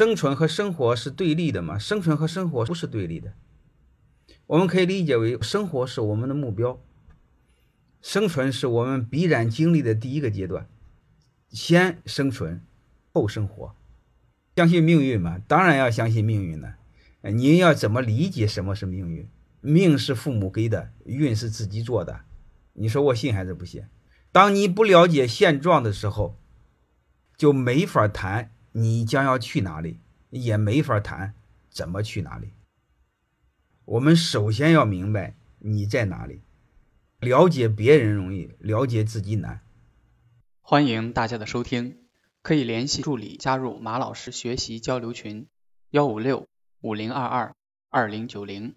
生存和生活是对立的吗？生存和生活不是对立的。我们可以理解为，生活是我们的目标，生存是我们必然经历的第一个阶段，先生存，后生活。相信命运吗？当然要相信命运了。您要怎么理解什么是命运？命是父母给的，运是自己做的。你说我信还是不信？当你不了解现状的时候，就没法谈你将要去哪里，也没法谈怎么去哪里。我们首先要明白你在哪里，了解别人容易，了解自己难。欢迎大家的收听，可以联系助理加入马老师学习交流群：幺五六五零二二二零九零。